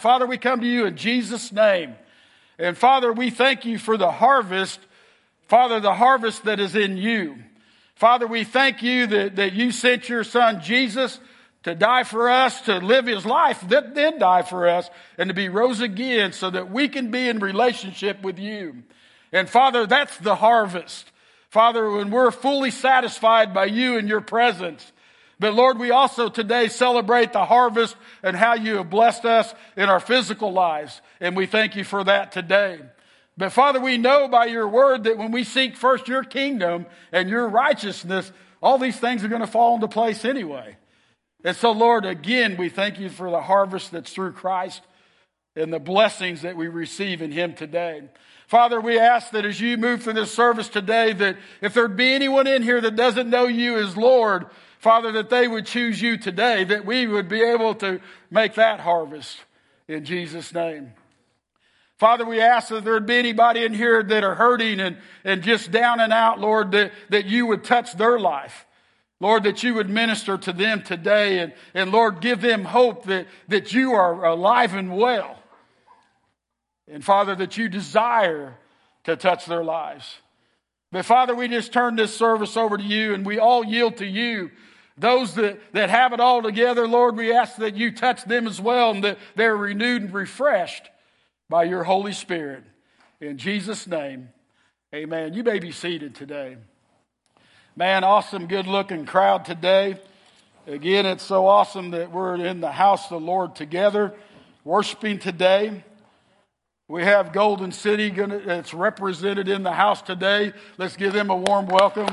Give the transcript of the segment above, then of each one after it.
Father, we come to you in Jesus' name. And Father, we thank you for the harvest, Father, the harvest that is in you. Father, we thank you that, that you sent your son Jesus to die for us, to live his life, that then die for us, and to be rose again so that we can be in relationship with you. And Father, that's the harvest. Father, when we're fully satisfied by you and your presence, but Lord, we also today celebrate the harvest and how you have blessed us in our physical lives. And we thank you for that today. But Father, we know by your word that when we seek first your kingdom and your righteousness, all these things are going to fall into place anyway. And so, Lord, again, we thank you for the harvest that's through Christ and the blessings that we receive in him today. Father, we ask that as you move through this service today, that if there'd be anyone in here that doesn't know you as Lord, Father, that they would choose you today, that we would be able to make that harvest in Jesus' name. Father, we ask that there'd be anybody in here that are hurting and, and just down and out, Lord, that, that you would touch their life. Lord, that you would minister to them today and, and Lord, give them hope that, that you are alive and well. And Father, that you desire to touch their lives. But Father, we just turn this service over to you and we all yield to you those that, that have it all together, Lord, we ask that you touch them as well and that they're renewed and refreshed by your Holy Spirit. In Jesus' name, amen. You may be seated today. Man, awesome, good looking crowd today. Again, it's so awesome that we're in the house of the Lord together, worshiping today. We have Golden City that's represented in the house today. Let's give them a warm welcome.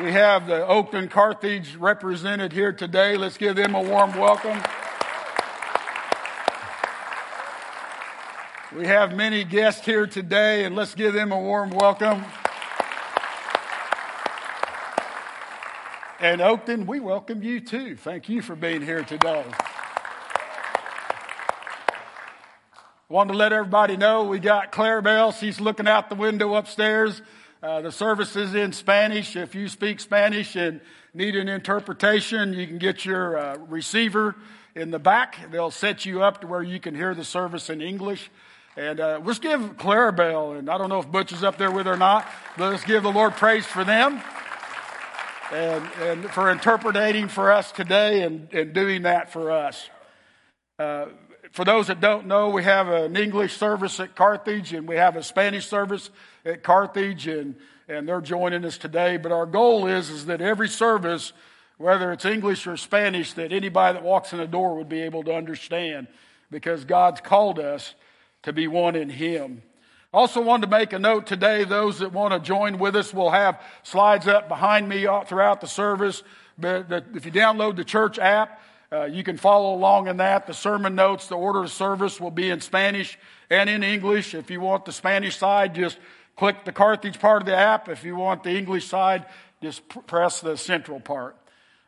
We have the Oakton Carthage represented here today. Let's give them a warm welcome. We have many guests here today, and let's give them a warm welcome. And Oakton, we welcome you too. Thank you for being here today. Want to let everybody know we got Claire Bell. She's looking out the window upstairs. Uh, the service is in Spanish. If you speak Spanish and need an interpretation, you can get your uh, receiver in the back. They'll set you up to where you can hear the service in English. And uh, let's give Clarabelle, and I don't know if Butch is up there with her or not, but let's give the Lord praise for them and, and for interpreting for us today and, and doing that for us. For those that don't know, we have an English service at Carthage and we have a Spanish service at Carthage, and, and they're joining us today. But our goal is, is that every service, whether it's English or Spanish, that anybody that walks in the door would be able to understand because God's called us to be one in Him. Also, wanted to make a note today. Those that want to join with us will have slides up behind me throughout the service. But if you download the church app, uh, you can follow along in that. The sermon notes, the order of service will be in Spanish and in English. If you want the Spanish side, just click the Carthage part of the app. If you want the English side, just press the central part.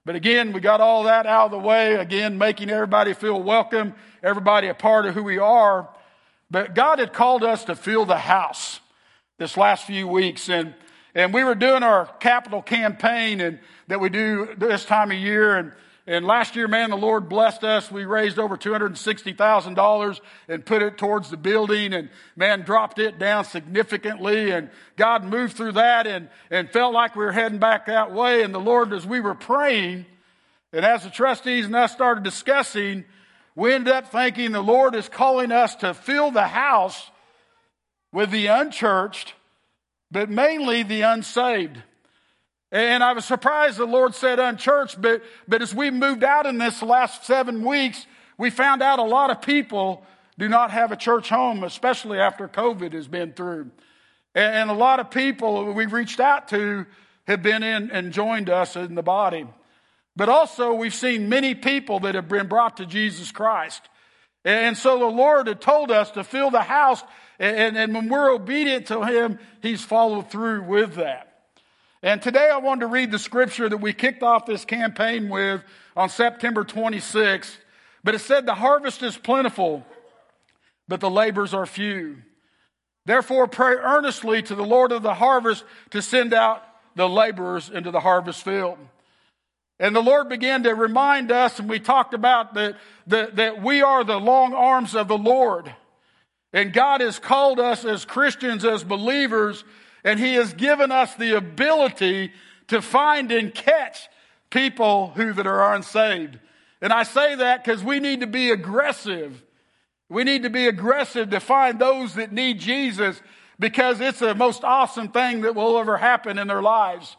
But again, we got all that out of the way. Again, making everybody feel welcome, everybody a part of who we are. But God had called us to fill the house this last few weeks. And, and we were doing our capital campaign and that we do this time of year. And and last year, man, the Lord blessed us. We raised over $260,000 and put it towards the building and man, dropped it down significantly. And God moved through that and, and felt like we were heading back that way. And the Lord, as we were praying, and as the trustees and us started discussing, we ended up thinking the Lord is calling us to fill the house with the unchurched, but mainly the unsaved. And I was surprised the Lord said unchurched, but, but as we moved out in this last seven weeks, we found out a lot of people do not have a church home, especially after COVID has been through. And a lot of people we've reached out to have been in and joined us in the body. But also, we've seen many people that have been brought to Jesus Christ. And so the Lord had told us to fill the house, and, and when we're obedient to Him, He's followed through with that. And today I wanted to read the scripture that we kicked off this campaign with on September 26th. But it said, The harvest is plentiful, but the labors are few. Therefore, pray earnestly to the Lord of the harvest to send out the laborers into the harvest field. And the Lord began to remind us, and we talked about that, that, that we are the long arms of the Lord. And God has called us as Christians, as believers, and He has given us the ability to find and catch people who that are unsaved. And I say that because we need to be aggressive. We need to be aggressive to find those that need Jesus because it's the most awesome thing that will ever happen in their lives.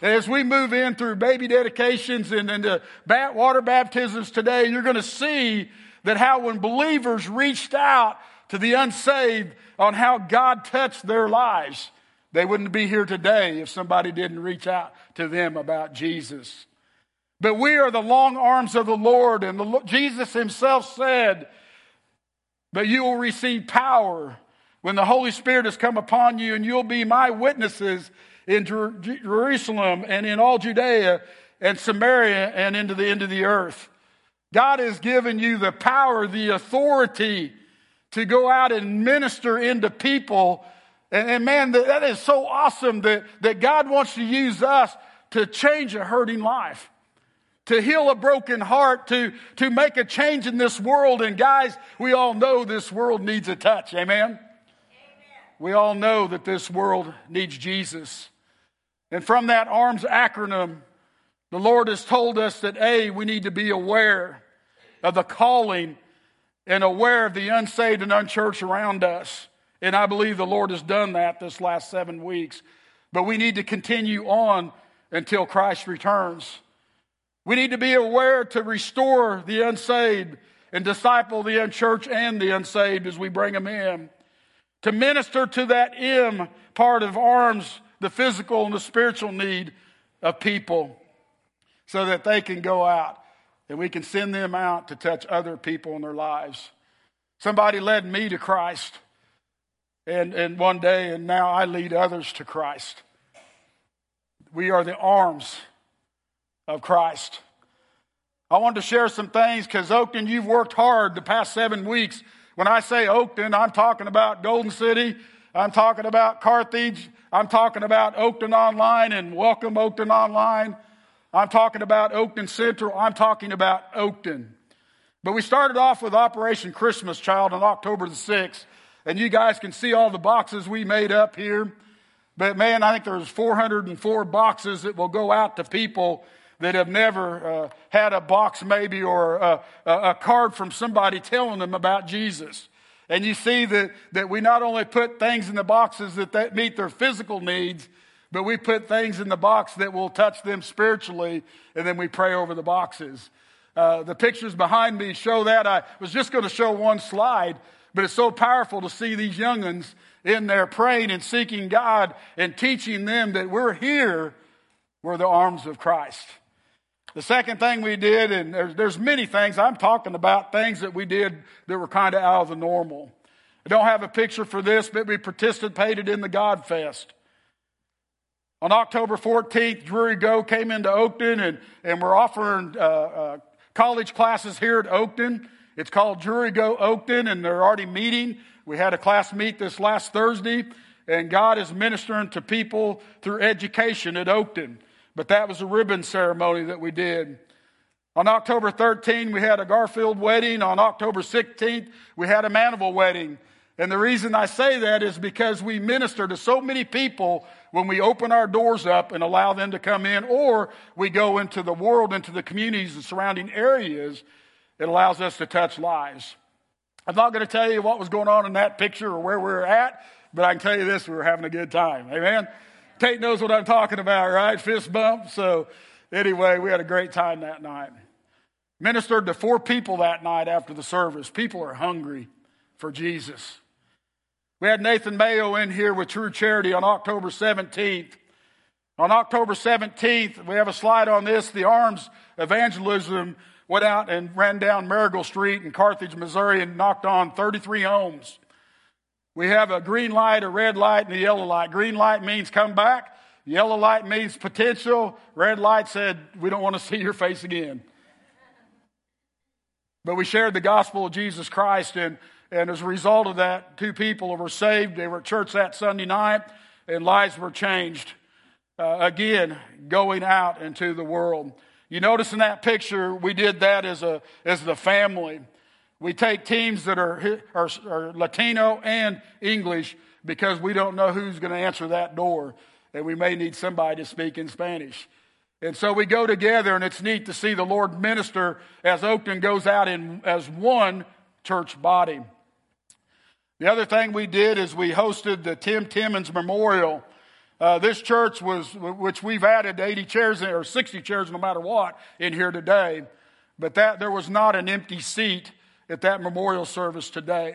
As we move in through baby dedications and into water baptisms today, you're going to see that how when believers reached out to the unsaved on how God touched their lives, they wouldn't be here today if somebody didn't reach out to them about Jesus. But we are the long arms of the Lord, and the, Jesus himself said, But you will receive power when the Holy Spirit has come upon you, and you'll be my witnesses in Jer- Jerusalem and in all Judea and Samaria and into the end of the earth. God has given you the power, the authority to go out and minister into people. And, and man, that, that is so awesome that, that God wants to use us to change a hurting life, to heal a broken heart, to, to make a change in this world. And guys, we all know this world needs a touch. Amen? Amen. We all know that this world needs Jesus. And from that ARMS acronym, the Lord has told us that A, we need to be aware of the calling and aware of the unsaved and unchurched around us. And I believe the Lord has done that this last seven weeks. But we need to continue on until Christ returns. We need to be aware to restore the unsaved and disciple the unchurched and the unsaved as we bring them in. To minister to that M part of arms the physical and the spiritual need of people so that they can go out and we can send them out to touch other people in their lives. Somebody led me to Christ and, and one day, and now I lead others to Christ. We are the arms of Christ. I wanted to share some things because Oakton, you've worked hard the past seven weeks. When I say Oakton, I'm talking about Golden City, I'm talking about Carthage, I'm talking about Oakton Online and Welcome Oakton Online. I'm talking about Oakton Central. I'm talking about Oakton. But we started off with Operation Christmas Child on October the 6th. And you guys can see all the boxes we made up here. But man, I think there's 404 boxes that will go out to people that have never uh, had a box maybe or a, a card from somebody telling them about Jesus. And you see that, that we not only put things in the boxes that, that meet their physical needs, but we put things in the box that will touch them spiritually, and then we pray over the boxes. Uh, the pictures behind me show that. I was just going to show one slide, but it's so powerful to see these youngins in there praying and seeking God and teaching them that we're here, we're the arms of Christ. The second thing we did, and there's, there's many things, I'm talking about things that we did that were kind of out of the normal. I don't have a picture for this, but we participated in the God Fest. On October 14th, Drury Go came into Oakton, and, and we're offering uh, uh, college classes here at Oakton. It's called Drury Go Oakton, and they're already meeting. We had a class meet this last Thursday, and God is ministering to people through education at Oakton. But that was a ribbon ceremony that we did. On October 13, we had a Garfield wedding. On October 16th, we had a Manival wedding. And the reason I say that is because we minister to so many people when we open our doors up and allow them to come in, or we go into the world, into the communities and surrounding areas, it allows us to touch lives. I'm not going to tell you what was going on in that picture or where we were at, but I can tell you this we were having a good time. Amen? Tate knows what I'm talking about, right? Fist bump. So, anyway, we had a great time that night. Ministered to four people that night after the service. People are hungry for Jesus. We had Nathan Mayo in here with True Charity on October 17th. On October 17th, we have a slide on this. The arms evangelism went out and ran down Marigold Street in Carthage, Missouri, and knocked on 33 homes. We have a green light, a red light, and a yellow light. Green light means come back. Yellow light means potential. Red light said, we don't want to see your face again. But we shared the gospel of Jesus Christ, and, and as a result of that, two people were saved. They were at church that Sunday night, and lives were changed. Uh, again, going out into the world. You notice in that picture, we did that as, a, as the family. We take teams that are, are, are Latino and English because we don't know who's going to answer that door, and we may need somebody to speak in Spanish. And so we go together, and it's neat to see the Lord minister as Oakton goes out in, as one church body. The other thing we did is we hosted the Tim Timmons Memorial. Uh, this church was, which we've added 80 chairs or 60 chairs, no matter what, in here today. But that there was not an empty seat at that memorial service today.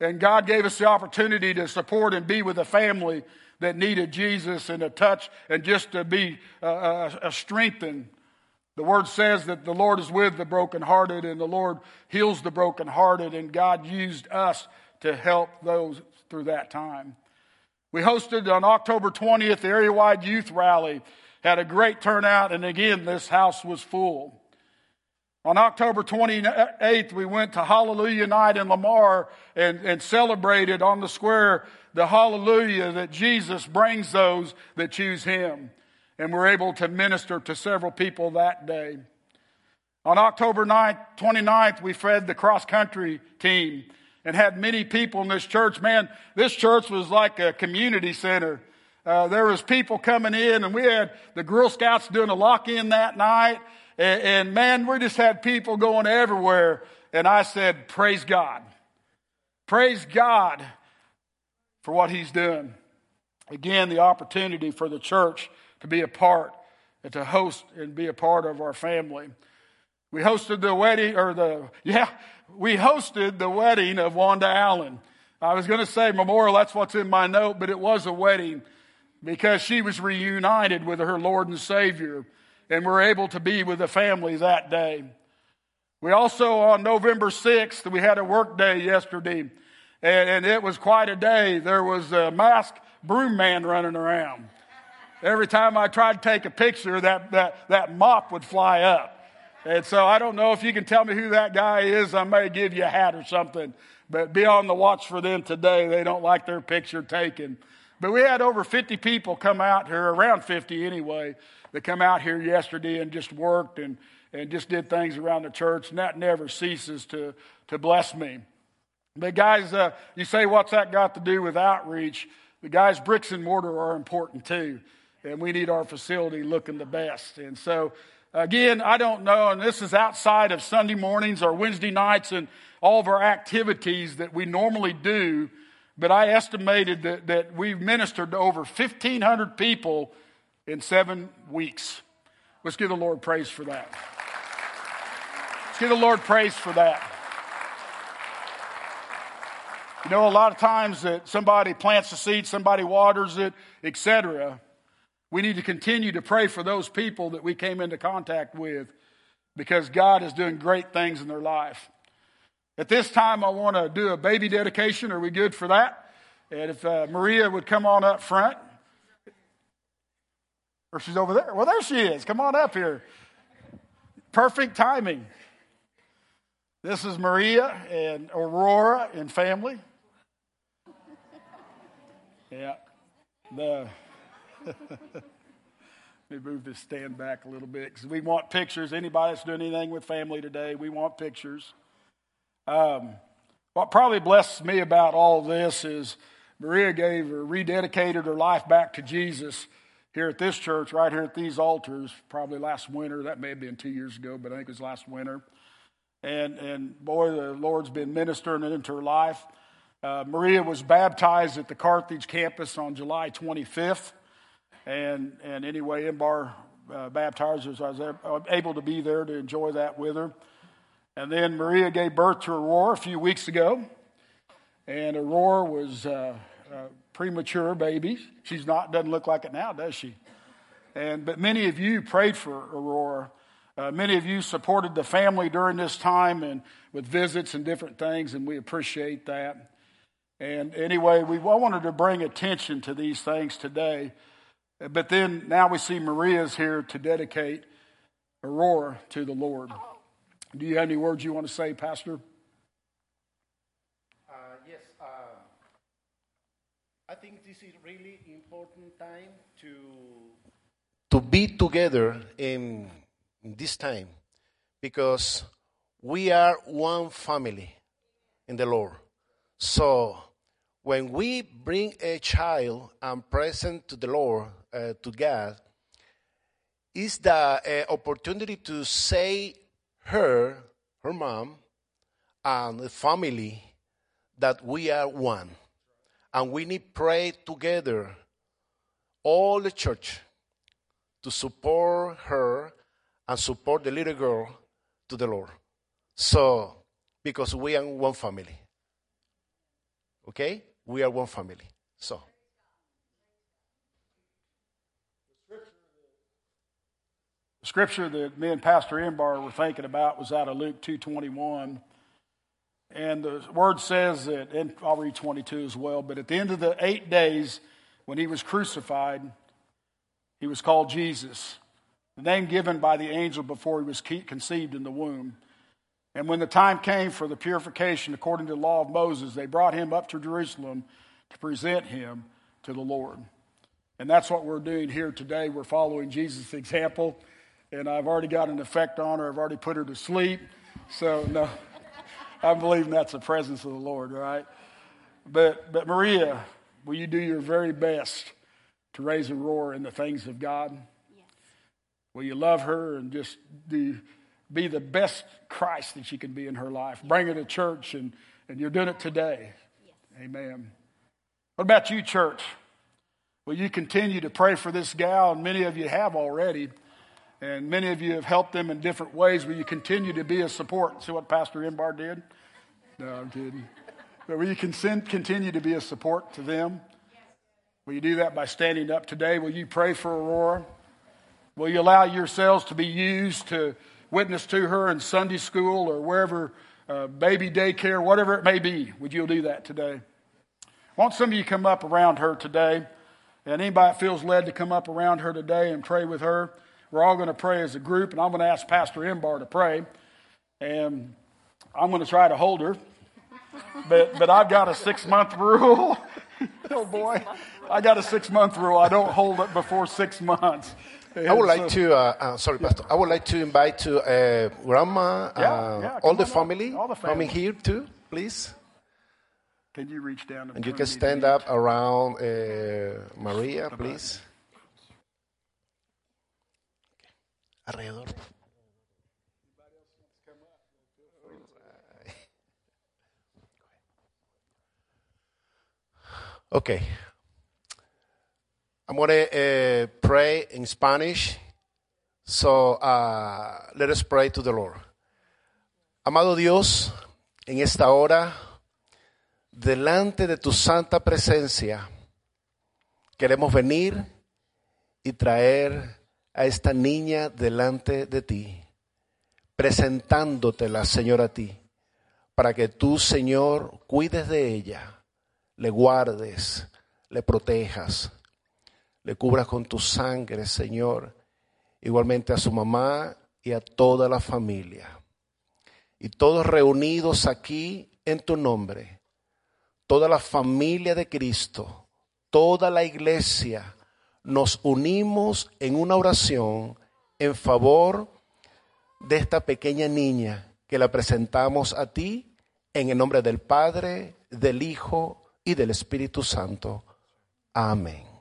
And God gave us the opportunity to support and be with a family that needed Jesus and a touch and just to be uh, uh, strengthened. The word says that the Lord is with the brokenhearted and the Lord heals the brokenhearted, and God used us to help those through that time. We hosted on October 20th the area wide youth rally, had a great turnout, and again, this house was full. On October 28th, we went to Hallelujah Night in Lamar and, and celebrated on the square the hallelujah that Jesus brings those that choose Him. And we're able to minister to several people that day. On October 9th, 29th, we fed the cross country team and had many people in this church. Man, this church was like a community center. Uh, there was people coming in and we had the Girl Scouts doing a lock-in that night. And, and man, we just had people going everywhere. And I said, praise God. Praise God for what he's doing. Again, the opportunity for the church to be a part and to host and be a part of our family. We hosted the wedding, or the, yeah, we hosted the wedding of Wanda Allen. I was going to say memorial, that's what's in my note, but it was a wedding because she was reunited with her Lord and Savior and we were able to be with the family that day. We also, on November 6th, we had a work day yesterday, and, and it was quite a day. There was a masked broom man running around. Every time I tried to take a picture, that, that, that mop would fly up. And so I don't know if you can tell me who that guy is. I may give you a hat or something. But be on the watch for them today. They don't like their picture taken. But we had over 50 people come out here, around 50 anyway, that come out here yesterday and just worked and, and just did things around the church. And that never ceases to, to bless me. But guys, uh, you say, what's that got to do with outreach? The guys, bricks and mortar are important too. And we need our facility looking the best. And so Again, I don't know, and this is outside of Sunday mornings or Wednesday nights and all of our activities that we normally do, but I estimated that, that we've ministered to over 1,500 people in seven weeks. Let's give the Lord praise for that. Let's give the Lord praise for that. You know, a lot of times that somebody plants a seed, somebody waters it, etc. We need to continue to pray for those people that we came into contact with because God is doing great things in their life. At this time, I want to do a baby dedication. Are we good for that? And if uh, Maria would come on up front, or she's over there. Well, there she is. Come on up here. Perfect timing. This is Maria and Aurora and family. Yeah. The let me move this stand back a little bit because we want pictures. Anybody that's doing anything with family today, we want pictures. Um, what probably blesses me about all this is Maria gave or rededicated her life back to Jesus here at this church, right here at these altars, probably last winter. That may have been two years ago, but I think it was last winter. And, and boy, the Lord's been ministering into her life. Uh, Maria was baptized at the Carthage campus on July 25th. And, and anyway, Embar uh, baptized. I was able to be there to enjoy that with her. And then Maria gave birth to Aurora a few weeks ago. And Aurora was uh, a premature baby. She's not, doesn't look like it now, does she? And, but many of you prayed for Aurora. Uh, many of you supported the family during this time and with visits and different things, and we appreciate that. And anyway, we I wanted to bring attention to these things today but then now we see Maria's here to dedicate Aurora to the Lord. Do you have any words you want to say, Pastor? Uh, yes. Uh, I think this is really important time to to be together in this time because we are one family in the Lord. So when we bring a child and present to the Lord, uh, to God, is the uh, opportunity to say her, her mom, and the family that we are one. And we need pray together, all the church, to support her and support the little girl to the Lord. So, because we are one family. Okay? We are one family. So. The scripture that me and Pastor Embar were thinking about was out of Luke 2.21. And the word says that, and I'll read 22 as well, but at the end of the eight days when he was crucified, he was called Jesus, the name given by the angel before he was conceived in the womb. And when the time came for the purification according to the law of Moses, they brought him up to Jerusalem to present him to the Lord. And that's what we're doing here today. We're following Jesus' example. And I've already got an effect on her. I've already put her to sleep. So, no, I'm believing that's the presence of the Lord, right? But, but Maria, will you do your very best to raise Aurora in the things of God? Yes. Will you love her and just do be the best Christ that you can be in her life. Bring her to church, and, and you're doing it today. Yes. Amen. What about you, church? Will you continue to pray for this gal? And many of you have already. And many of you have helped them in different ways. Will you continue to be a support? See what Pastor Embar did? No, I'm kidding. But will you continue to be a support to them? Will you do that by standing up today? Will you pray for Aurora? Will you allow yourselves to be used to witness to her in Sunday school or wherever, uh, baby daycare, whatever it may be. Would you do that today? Want some of you come up around her today? And anybody that feels led to come up around her today and pray with her, we're all going to pray as a group, and I'm going to ask Pastor Embar to pray. And I'm going to try to hold her. But, but I've got a six month rule. oh boy, I got a six month rule. I don't hold it before six months. I would like to, uh, uh, sorry, yeah. Pastor. I would like to invite to uh, grandma, yeah, uh, yeah, all, the family, all the family coming here too, please. Can you reach down and, and you can stand up around uh, Maria, please. Alrededor. Okay. I'm uh, pray in Spanish. So uh, let us pray to the Lord. Amado Dios, en esta hora, delante de tu santa presencia, queremos venir y traer a esta niña delante de ti, presentándotela, Señor, a ti, para que tú, Señor, cuides de ella, le guardes, le protejas le cubras con tu sangre, Señor, igualmente a su mamá y a toda la familia. Y todos reunidos aquí en tu nombre, toda la familia de Cristo, toda la iglesia, nos unimos en una oración en favor de esta pequeña niña que la presentamos a ti en el nombre del Padre, del Hijo y del Espíritu Santo. Amén.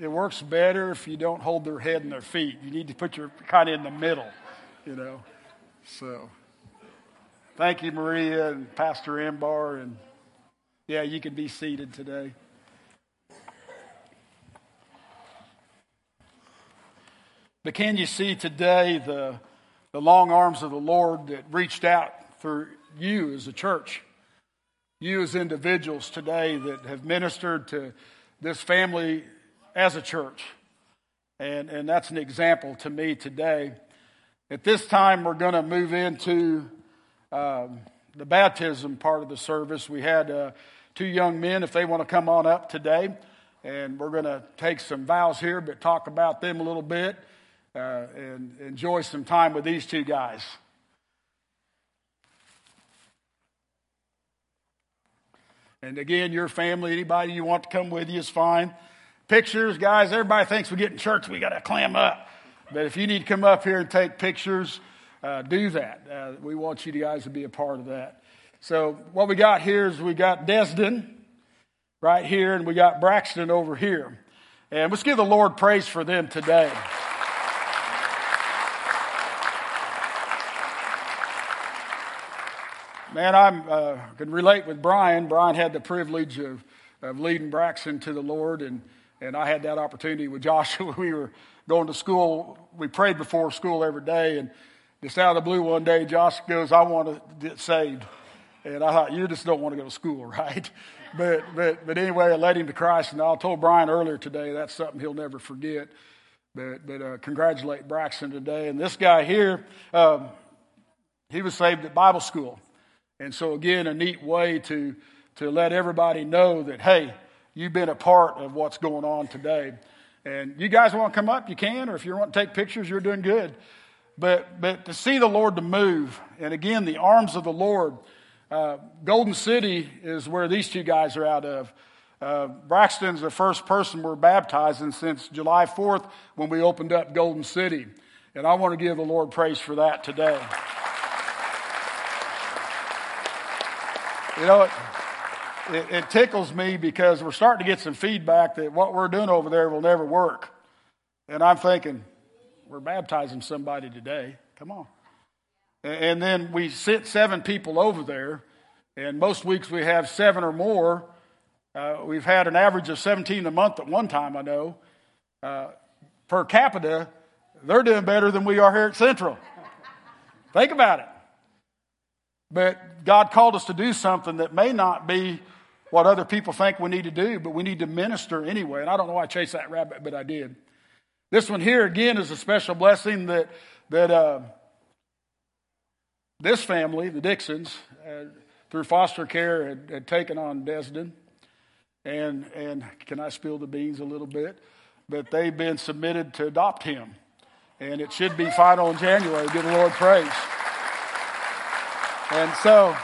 It works better if you don't hold their head and their feet. You need to put your kind of in the middle, you know. So, thank you, Maria and Pastor Embar, and yeah, you can be seated today. But can you see today the, the long arms of the Lord that reached out for you as a church? You as individuals today that have ministered to this family as a church. And, and that's an example to me today. At this time, we're going to move into um, the baptism part of the service. We had uh, two young men, if they want to come on up today, and we're going to take some vows here, but talk about them a little bit. uh, and enjoy some time with these two guys. And again, your family, anybody you want to come with you is fine. Pictures, guys, everybody thinks we get in church, we got to clam up. But if you need to come up here and take pictures, uh, do that. Uh, we want you guys to be a part of that. So what we got here is we got Desden right here, and we got Braxton over here. And let's give the Lord praise for them today. Man, I uh, can relate with Brian. Brian had the privilege of, of leading Braxton to the Lord, and, and I had that opportunity with Joshua. We were going to school. We prayed before school every day, and just out of the blue one day, Josh goes, I want to get saved. And I thought, you just don't want to go to school, right? But, but, but anyway, I led him to Christ, and I told Brian earlier today that's something he'll never forget. But, but uh, congratulate Braxton today. And this guy here, um, he was saved at Bible school. And so, again, a neat way to, to let everybody know that, hey, you've been a part of what's going on today. And you guys want to come up, you can, or if you want to take pictures, you're doing good. But, but to see the Lord to move, and again, the arms of the Lord. Uh, Golden City is where these two guys are out of. Uh, Braxton's the first person we're baptizing since July 4th when we opened up Golden City. And I want to give the Lord praise for that today. You know, it, it, tickles me because we're starting to get some feedback that what we're doing over there will never work. And I'm thinking, we're baptizing somebody today. Come on. And, and then we sit seven people over there, and most weeks we have seven or more. Uh, we've had an average of 17 a month at one time, I know. Uh, per capita, they're doing better than we are here at Central. Think about it. But God called us to do something that may not be what other people think we need to do, but we need to minister anyway. And I don't know why I chased that rabbit, but I did. This one here, again, is a special blessing that, that uh, this family, the Dixons, uh, through foster care, had, had taken on Desden. And, and can I spill the beans a little bit? But they've been submitted to adopt him. And it should be final in January. Give the Lord praise. And so,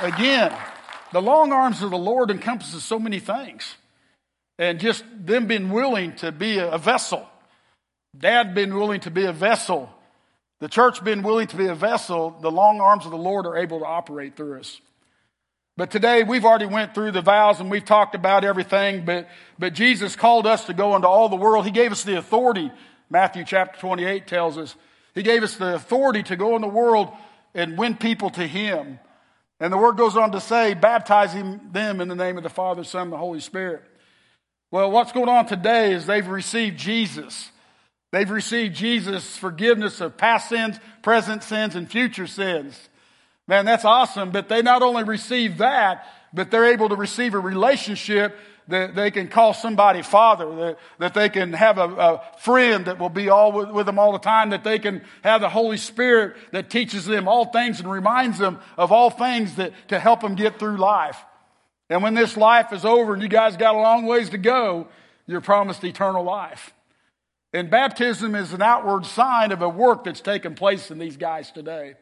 again, the long arms of the Lord encompasses so many things. And just them being willing to be a vessel. Dad being willing to be a vessel. The church being willing to be a vessel. The long arms of the Lord are able to operate through us. But today we've already went through the vows and we've talked about everything, but, but Jesus called us to go into all the world. He gave us the authority. Matthew chapter 28 tells us. He gave us the authority to go in the world and win people to Him. And the word goes on to say, baptizing them in the name of the Father, Son, and the Holy Spirit. Well, what's going on today is they've received Jesus. They've received Jesus' forgiveness of past sins, present sins, and future sins. Man, that's awesome. But they not only receive that, but they're able to receive a relationship that they can call somebody father, that, that they can have a, a friend that will be all with, with, them all the time, that they can have the Holy Spirit that teaches them all things and reminds them of all things that, to help them get through life. And when this life is over and you guys got a long ways to go, you're promised eternal life. And baptism is an outward sign of a work that's taken place in these guys today.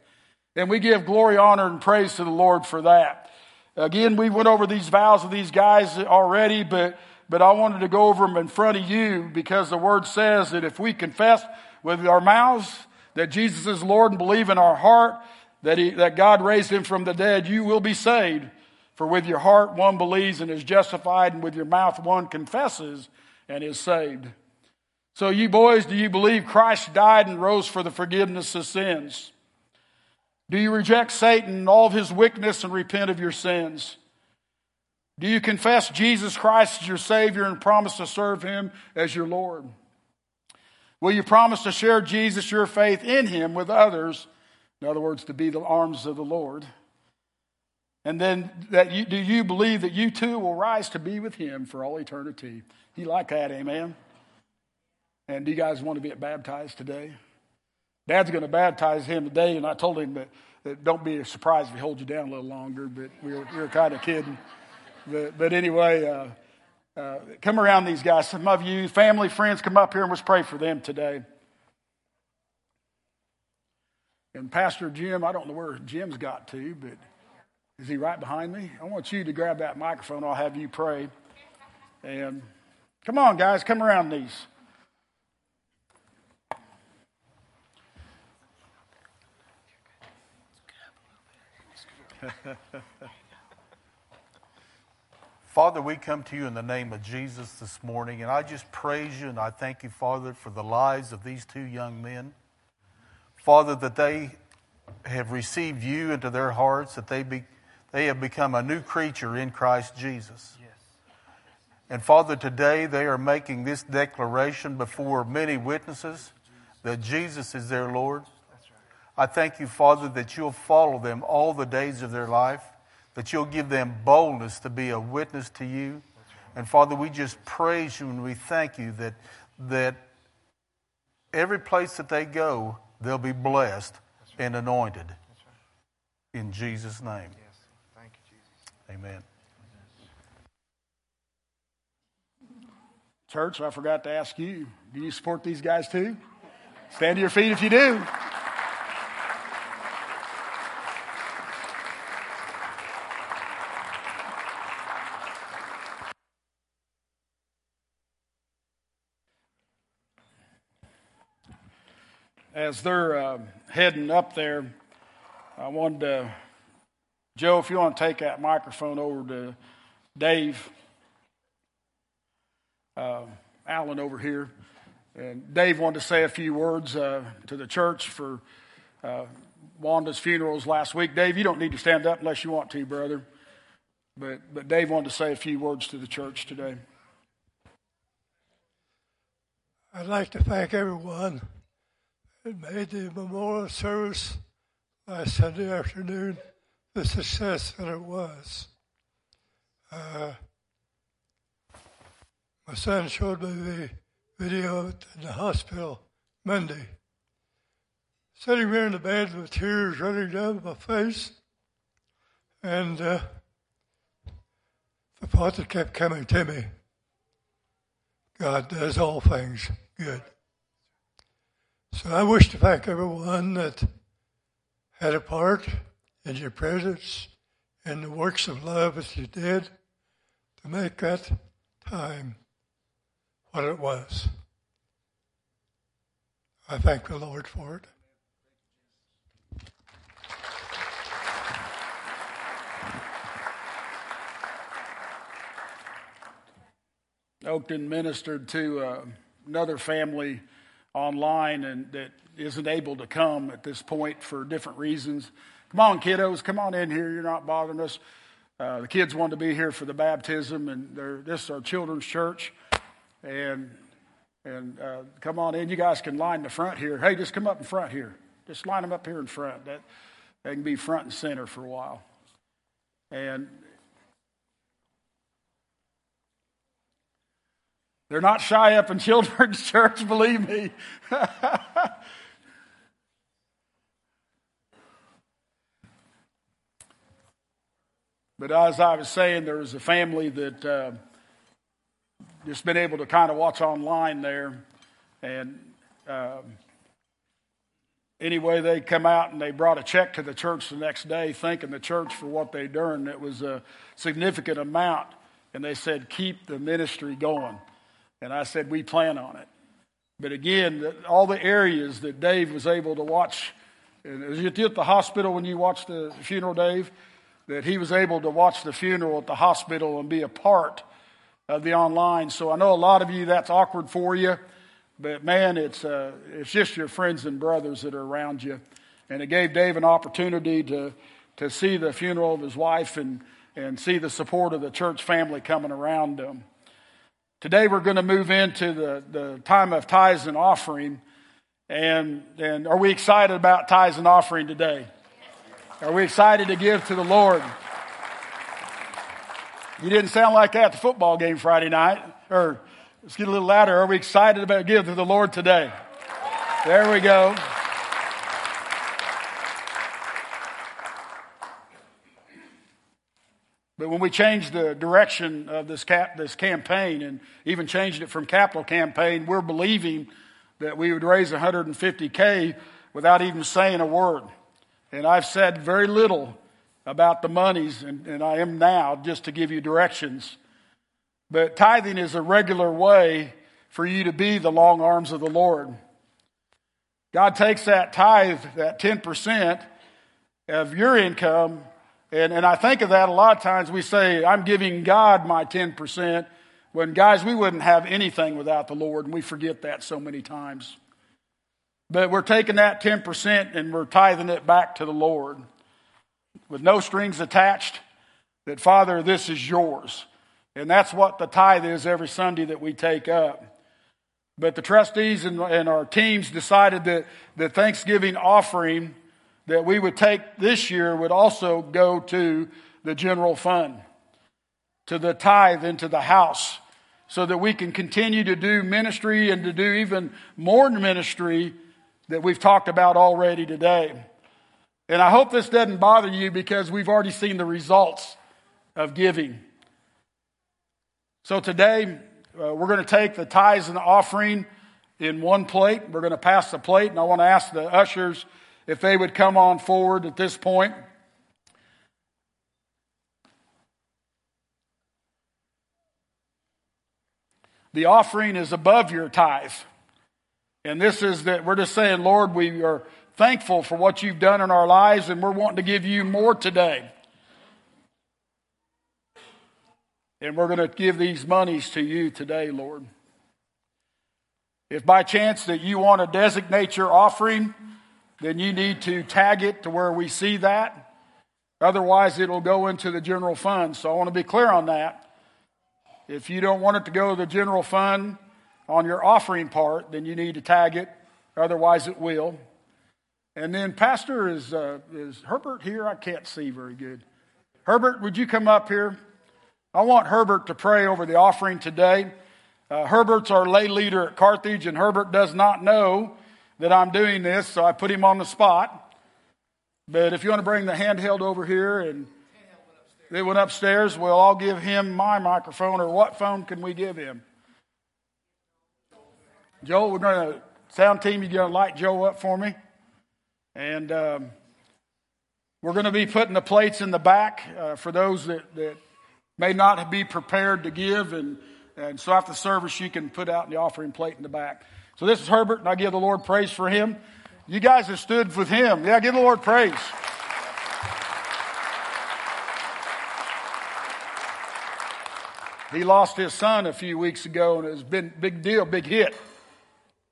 And we give glory, honor, and praise to the Lord for that. Again, we went over these vows of these guys already, but, but I wanted to go over them in front of you because the word says that if we confess with our mouths that Jesus is Lord and believe in our heart that, he, that God raised him from the dead, you will be saved. For with your heart one believes and is justified, and with your mouth one confesses and is saved. So, you boys, do you believe Christ died and rose for the forgiveness of sins? Do you reject Satan and all of his wickedness and repent of your sins? Do you confess Jesus Christ as your Savior and promise to serve him as your Lord? Will you promise to share Jesus, your faith in him, with others? In other words, to be the arms of the Lord. And then that you, do you believe that you too will rise to be with him for all eternity? You like that, amen? And do you guys want to get baptized today? Dad's going to baptize him today, and I told him that, that don't be surprised if he holds you down a little longer, but we were, we were kind of kidding. But, but anyway, uh, uh, come around these guys. Some of you, family, friends, come up here and let's pray for them today. And Pastor Jim, I don't know where Jim's got to, but is he right behind me? I want you to grab that microphone. I'll have you pray. And come on, guys, come around these. Father, we come to you in the name of Jesus this morning, and I just praise you and I thank you, Father, for the lives of these two young men. Father, that they have received you into their hearts, that they, be, they have become a new creature in Christ Jesus. Yes. And Father, today they are making this declaration before many witnesses that Jesus is their Lord. I thank you, Father, that you'll follow them all the days of their life that you'll give them boldness to be a witness to you. And Father, we just praise you and we thank you that, that every place that they go, they'll be blessed and anointed. In Jesus' name. Yes. Thank you, Jesus. Amen. Church, I forgot to ask you do you support these guys too? Stand to your feet if you do. As they're uh, heading up there, I wanted to, Joe, if you want to take that microphone over to Dave, uh, Allen over here. And Dave wanted to say a few words uh, to the church for uh, Wanda's funerals last week. Dave, you don't need to stand up unless you want to, brother. But, but Dave wanted to say a few words to the church today. I'd like to thank everyone it made the memorial service last Sunday afternoon the success that it was. Uh, my son showed me the video in the hospital Monday. Sitting there in the bed with tears running down my face, and uh, the thought that kept coming to me God does all things good. So I wish to thank everyone that had a part in your presence and the works of love that you did to make that time what it was. I thank the Lord for it. Oakton ministered to uh, another family online and that isn't able to come at this point for different reasons. Come on, kiddos, come on in here. You're not bothering us. Uh, the kids want to be here for the baptism, and this is our children's church. And and uh, come on in. You guys can line the front here. Hey, just come up in front here. Just line them up here in front. That they can be front and center for a while. And They're not shy up in children's church, believe me. but as I was saying, there was a family that uh, just been able to kind of watch online there. And uh, anyway, they come out and they brought a check to the church the next day, thanking the church for what they done. It was a significant amount. And they said, keep the ministry going. And I said, we plan on it. But again, all the areas that Dave was able to watch, and as you at the hospital when you watched the funeral, Dave, that he was able to watch the funeral at the hospital and be a part of the online. So I know a lot of you that's awkward for you, but man, it's uh, it's just your friends and brothers that are around you, and it gave Dave an opportunity to to see the funeral of his wife and and see the support of the church family coming around him. Today we're going to move into the, the time of tithes and offering. And, and are we excited about tithes and offering today? Are we excited to give to the Lord? You didn't sound like that at the football game Friday night. Or let's get a little louder. Are we excited about give to the Lord today? There we go. But when we changed the direction of this, cap, this campaign and even changed it from capital campaign, we're believing that we would raise 150K without even saying a word. And I've said very little about the monies, and, and I am now just to give you directions. But tithing is a regular way for you to be the long arms of the Lord. God takes that tithe, that 10% of your income, and, and I think of that a lot of times we say, I'm giving God my 10%, when guys, we wouldn't have anything without the Lord, and we forget that so many times. But we're taking that 10% and we're tithing it back to the Lord with no strings attached. That, Father, this is yours. And that's what the tithe is every Sunday that we take up. But the trustees and, and our teams decided that the Thanksgiving offering that we would take this year would also go to the general fund, to the tithe into the house, so that we can continue to do ministry and to do even more ministry that we've talked about already today. And I hope this doesn't bother you because we've already seen the results of giving. So today, uh, we're going to take the tithes and the offering in one plate. We're going to pass the plate, and I want to ask the ushers if they would come on forward at this point. The offering is above your tithe. And this is that we're just saying, Lord, we are thankful for what you've done in our lives, and we're wanting to give you more today. And we're going to give these monies to you today, Lord. If by chance that you want to designate your offering, then you need to tag it to where we see that. Otherwise, it'll go into the general fund. So I want to be clear on that. If you don't want it to go to the general fund on your offering part, then you need to tag it. Otherwise, it will. And then, Pastor, is, uh, is Herbert here? I can't see very good. Herbert, would you come up here? I want Herbert to pray over the offering today. Uh, Herbert's our lay leader at Carthage, and Herbert does not know that I'm doing this, so I put him on the spot. But if you want to bring the handheld over here and they went upstairs, well, I'll give him my microphone, or what phone can we give him? Joe, we're going to, sound team, you're going to light Joe up for me. And um, we're going to be putting the plates in the back uh, for those that, that may not be prepared to give. And, and so after service, you can put out the offering plate in the back. So this is Herbert, and I give the Lord praise for him. You guys have stood with him. Yeah, give the Lord praise. He lost his son a few weeks ago, and it's been a big deal, big hit.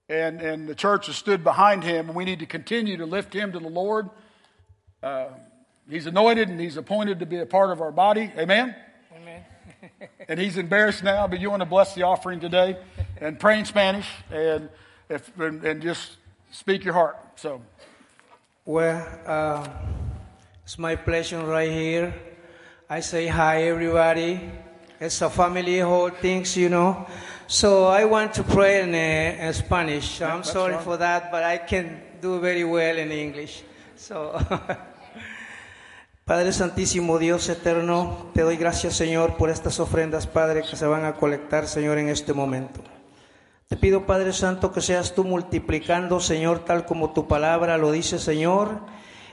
And, and the church has stood behind him, and we need to continue to lift him to the Lord. Uh, he's anointed and he's appointed to be a part of our body. Amen? and he's embarrassed now, but you want to bless the offering today and pray in Spanish and, if, and, and just speak your heart. So, well, uh, it's my pleasure right here. I say hi, everybody. It's a family, whole things, you know. So I want to pray in, uh, in Spanish. I'm sorry for that, but I can do very well in English. So. Padre Santísimo, Dios eterno, te doy gracias, Señor, por estas ofrendas, Padre, que se van a colectar, Señor, en este momento. Te pido, Padre Santo, que seas tú multiplicando, Señor, tal como tu palabra lo dice, Señor,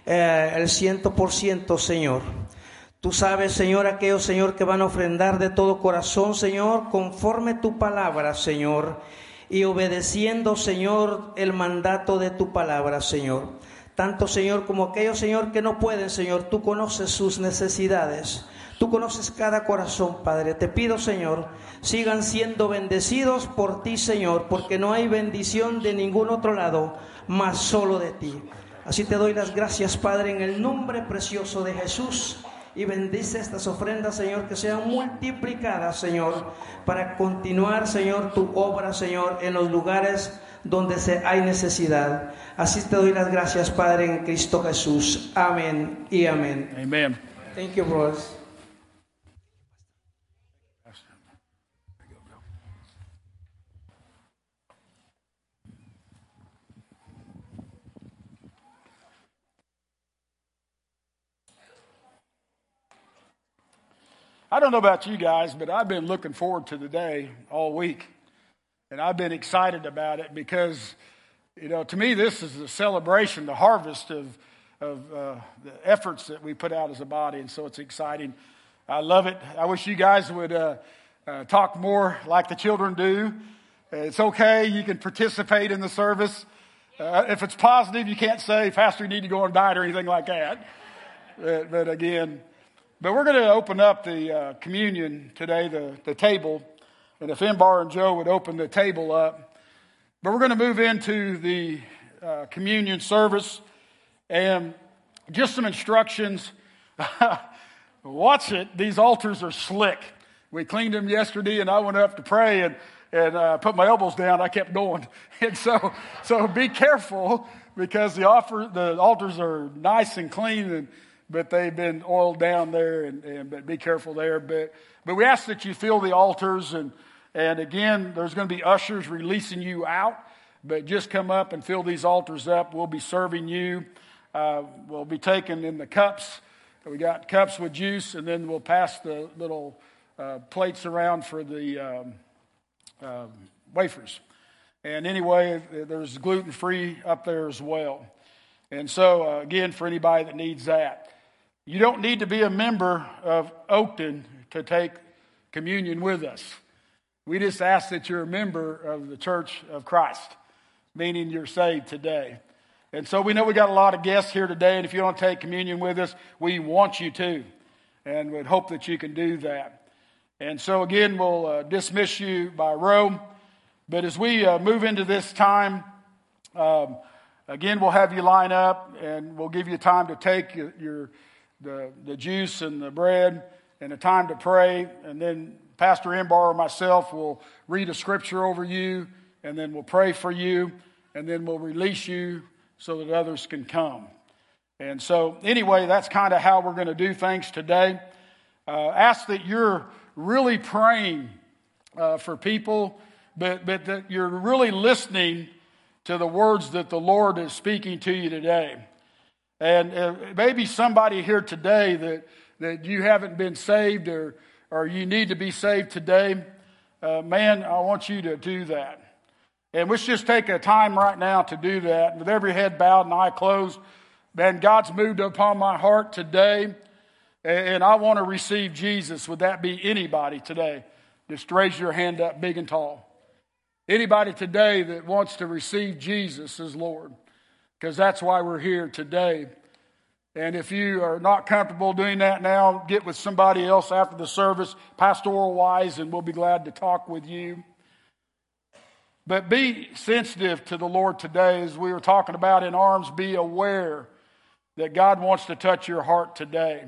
eh, el ciento por ciento, Señor. Tú sabes, Señor, aquellos, Señor, que van a ofrendar de todo corazón, Señor, conforme tu palabra, Señor, y obedeciendo, Señor, el mandato de tu palabra, Señor. Tanto, Señor, como aquellos, Señor, que no pueden, Señor, tú conoces sus necesidades. Tú conoces cada corazón, Padre. Te pido, Señor, sigan siendo bendecidos por ti, Señor, porque no hay bendición de ningún otro lado, más solo de ti. Así te doy las gracias, Padre, en el nombre precioso de Jesús. Y bendice estas ofrendas, Señor, que sean multiplicadas, Señor, para continuar, Señor, tu obra, Señor, en los lugares donde se hay necesidad. Así te doy las gracias, Padre, en Cristo Jesús. Amén y amén. Amen. Thank you, brothers. I don't know about you guys, but I've been looking forward to the day all week. And I've been excited about it because, you know, to me, this is a celebration, the harvest of, of uh, the efforts that we put out as a body. And so it's exciting. I love it. I wish you guys would uh, uh, talk more like the children do. It's okay. You can participate in the service. Uh, if it's positive, you can't say, Pastor, you need to go on diet or anything like that. But, but again, but we're going to open up the uh, communion today, the, the table. And if Embar and Joe would open the table up. But we're going to move into the uh, communion service and just some instructions. Watch it. These altars are slick. We cleaned them yesterday, and I went up to pray, and and uh, put my elbows down. I kept going. And so, so be careful because the, offer, the altars are nice and clean, and, but they've been oiled down there, and, and but be careful there. But, but we ask that you fill the altars, and, and again, there's going to be ushers releasing you out, but just come up and fill these altars up. We'll be serving you. Uh, we'll be taking in the cups. We got cups with juice, and then we'll pass the little uh, plates around for the. Um, um, wafers. And anyway, there's gluten free up there as well. And so, uh, again, for anybody that needs that, you don't need to be a member of Oakton to take communion with us. We just ask that you're a member of the Church of Christ, meaning you're saved today. And so we know we got a lot of guests here today, and if you don't take communion with us, we want you to, and we'd hope that you can do that. And so, again, we'll uh, dismiss you by row. But as we uh, move into this time, um, again, we'll have you line up and we'll give you time to take your, your, the, the juice and the bread and a time to pray. And then Pastor Embar or myself will read a scripture over you and then we'll pray for you and then we'll release you so that others can come. And so, anyway, that's kind of how we're going to do things today. Uh, ask that you're really praying uh, for people, but, but that you're really listening to the words that the Lord is speaking to you today. And uh, maybe somebody here today that, that you haven't been saved or, or you need to be saved today, uh, man, I want you to do that. And let's just take a time right now to do that. With every head bowed and eye closed, man, God's moved upon my heart today and I want to receive Jesus, would that be anybody today? Just raise your hand up big and tall. Anybody today that wants to receive Jesus as Lord, because that's why we're here today. And if you are not comfortable doing that now, get with somebody else after the service, pastoral wise, and we'll be glad to talk with you. But be sensitive to the Lord today, as we were talking about in arms. Be aware that God wants to touch your heart today.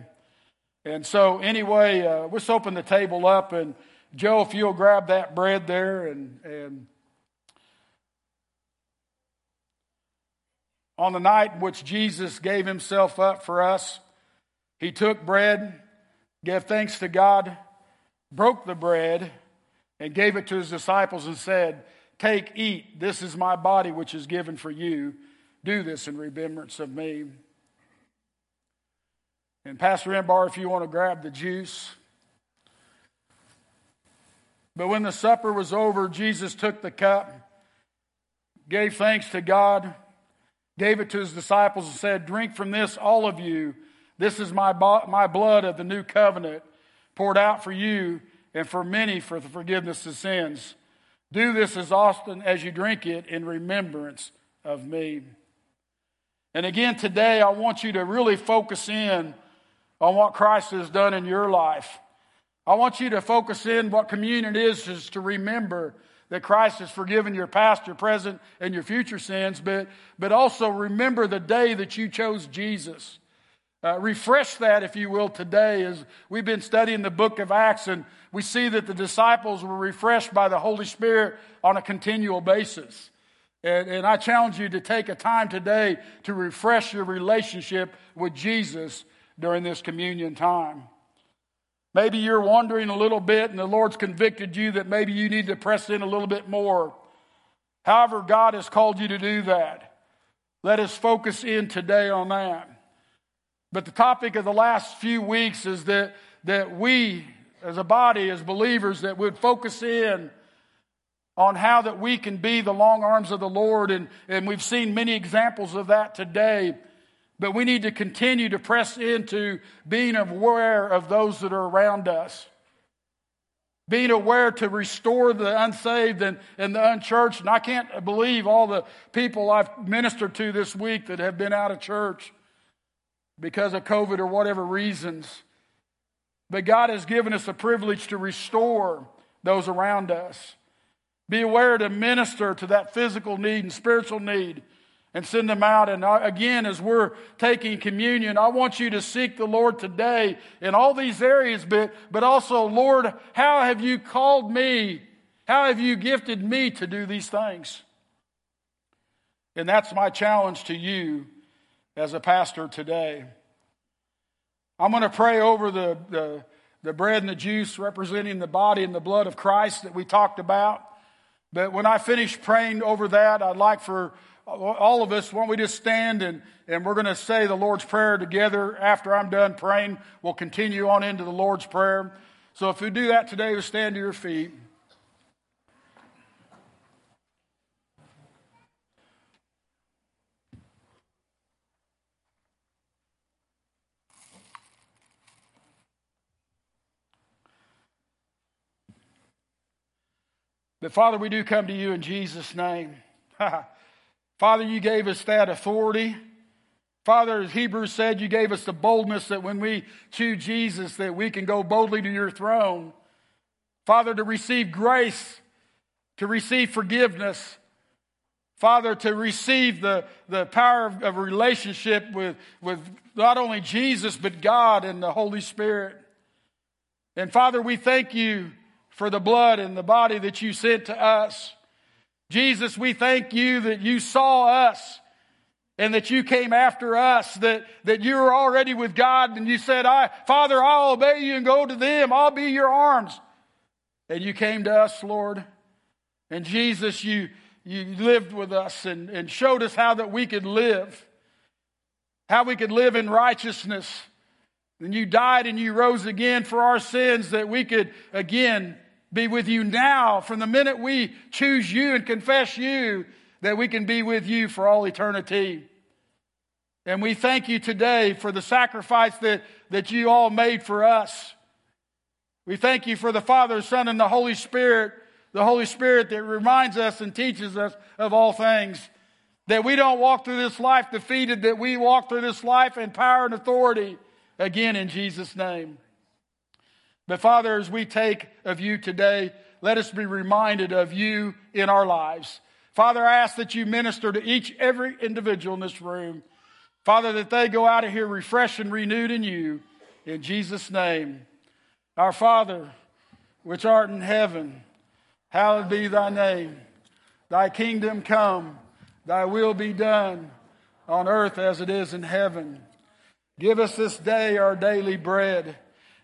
And so, anyway, uh, let's open the table up. And Joe, if you'll grab that bread there and, and on the night in which Jesus gave himself up for us, he took bread, gave thanks to God, broke the bread, and gave it to his disciples and said, Take, eat, this is my body which is given for you. Do this in remembrance of me. And Pastor Embar, if you want to grab the juice. But when the supper was over, Jesus took the cup, gave thanks to God, gave it to his disciples, and said, Drink from this, all of you. This is my, my blood of the new covenant, poured out for you and for many for the forgiveness of sins. Do this as often as you drink it in remembrance of me. And again, today, I want you to really focus in on what Christ has done in your life. I want you to focus in what communion is, is to remember that Christ has forgiven your past, your present, and your future sins, but, but also remember the day that you chose Jesus. Uh, refresh that, if you will, today as we've been studying the book of Acts, and we see that the disciples were refreshed by the Holy Spirit on a continual basis. And, and I challenge you to take a time today to refresh your relationship with Jesus during this communion time. Maybe you're wondering a little bit and the Lord's convicted you that maybe you need to press in a little bit more. However, God has called you to do that. Let us focus in today on that. But the topic of the last few weeks is that, that we as a body, as believers, that would focus in on how that we can be the long arms of the Lord. And, and we've seen many examples of that today. But we need to continue to press into being aware of those that are around us. Being aware to restore the unsaved and, and the unchurched. And I can't believe all the people I've ministered to this week that have been out of church because of COVID or whatever reasons. But God has given us a privilege to restore those around us. Be aware to minister to that physical need and spiritual need and send them out. And again, as we're taking communion, I want you to seek the Lord today in all these areas, but, but also, Lord, how have you called me? How have you gifted me to do these things? And that's my challenge to you as a pastor today. I'm going to pray over the, the, the bread and the juice representing the body and the blood of Christ that we talked about. But when I finish praying over that, I'd like for all of us, why don't we just stand and, and we're going to say the Lord's Prayer together. After I'm done praying, we'll continue on into the Lord's Prayer. So if you do that today, we'll stand to your feet. But Father, we do come to you in Jesus' name. Father, you gave us that authority. Father, as Hebrews said, you gave us the boldness that when we choose Jesus, that we can go boldly to your throne. Father, to receive grace, to receive forgiveness. Father, to receive the, the power of, of relationship with, with not only Jesus, but God and the Holy Spirit. And Father, we thank you for the blood and the body that you sent to us. Jesus, we thank you that you saw us and that you came after us, that, that you were already with God and you said, I, Father, I'll obey you and go to them. I'll be your arms. And you came to us, Lord. And Jesus, you, you lived with us and, and showed us how that we could live, how we could live in righteousness. And you died and you rose again for our sins that we could again be with you now from the minute we choose you and confess you that we can be with you for all eternity. And we thank you today for the sacrifice that, that you all made for us. We thank you for the Father, Son, and the Holy Spirit, the Holy Spirit that reminds us and teaches us of all things. That we don't walk through this life defeated, that we walk through this life in power and authority. Again, in Jesus' name. But Father, as we take of you today, let us be reminded of you in our lives. Father, I ask that you minister to each, every individual in this room. Father, that they go out of here refreshed and renewed in you. In Jesus' name. Our Father, which art in heaven, hallowed be thy name. Thy kingdom come, thy will be done on earth as it is in heaven. Give us this day our daily bread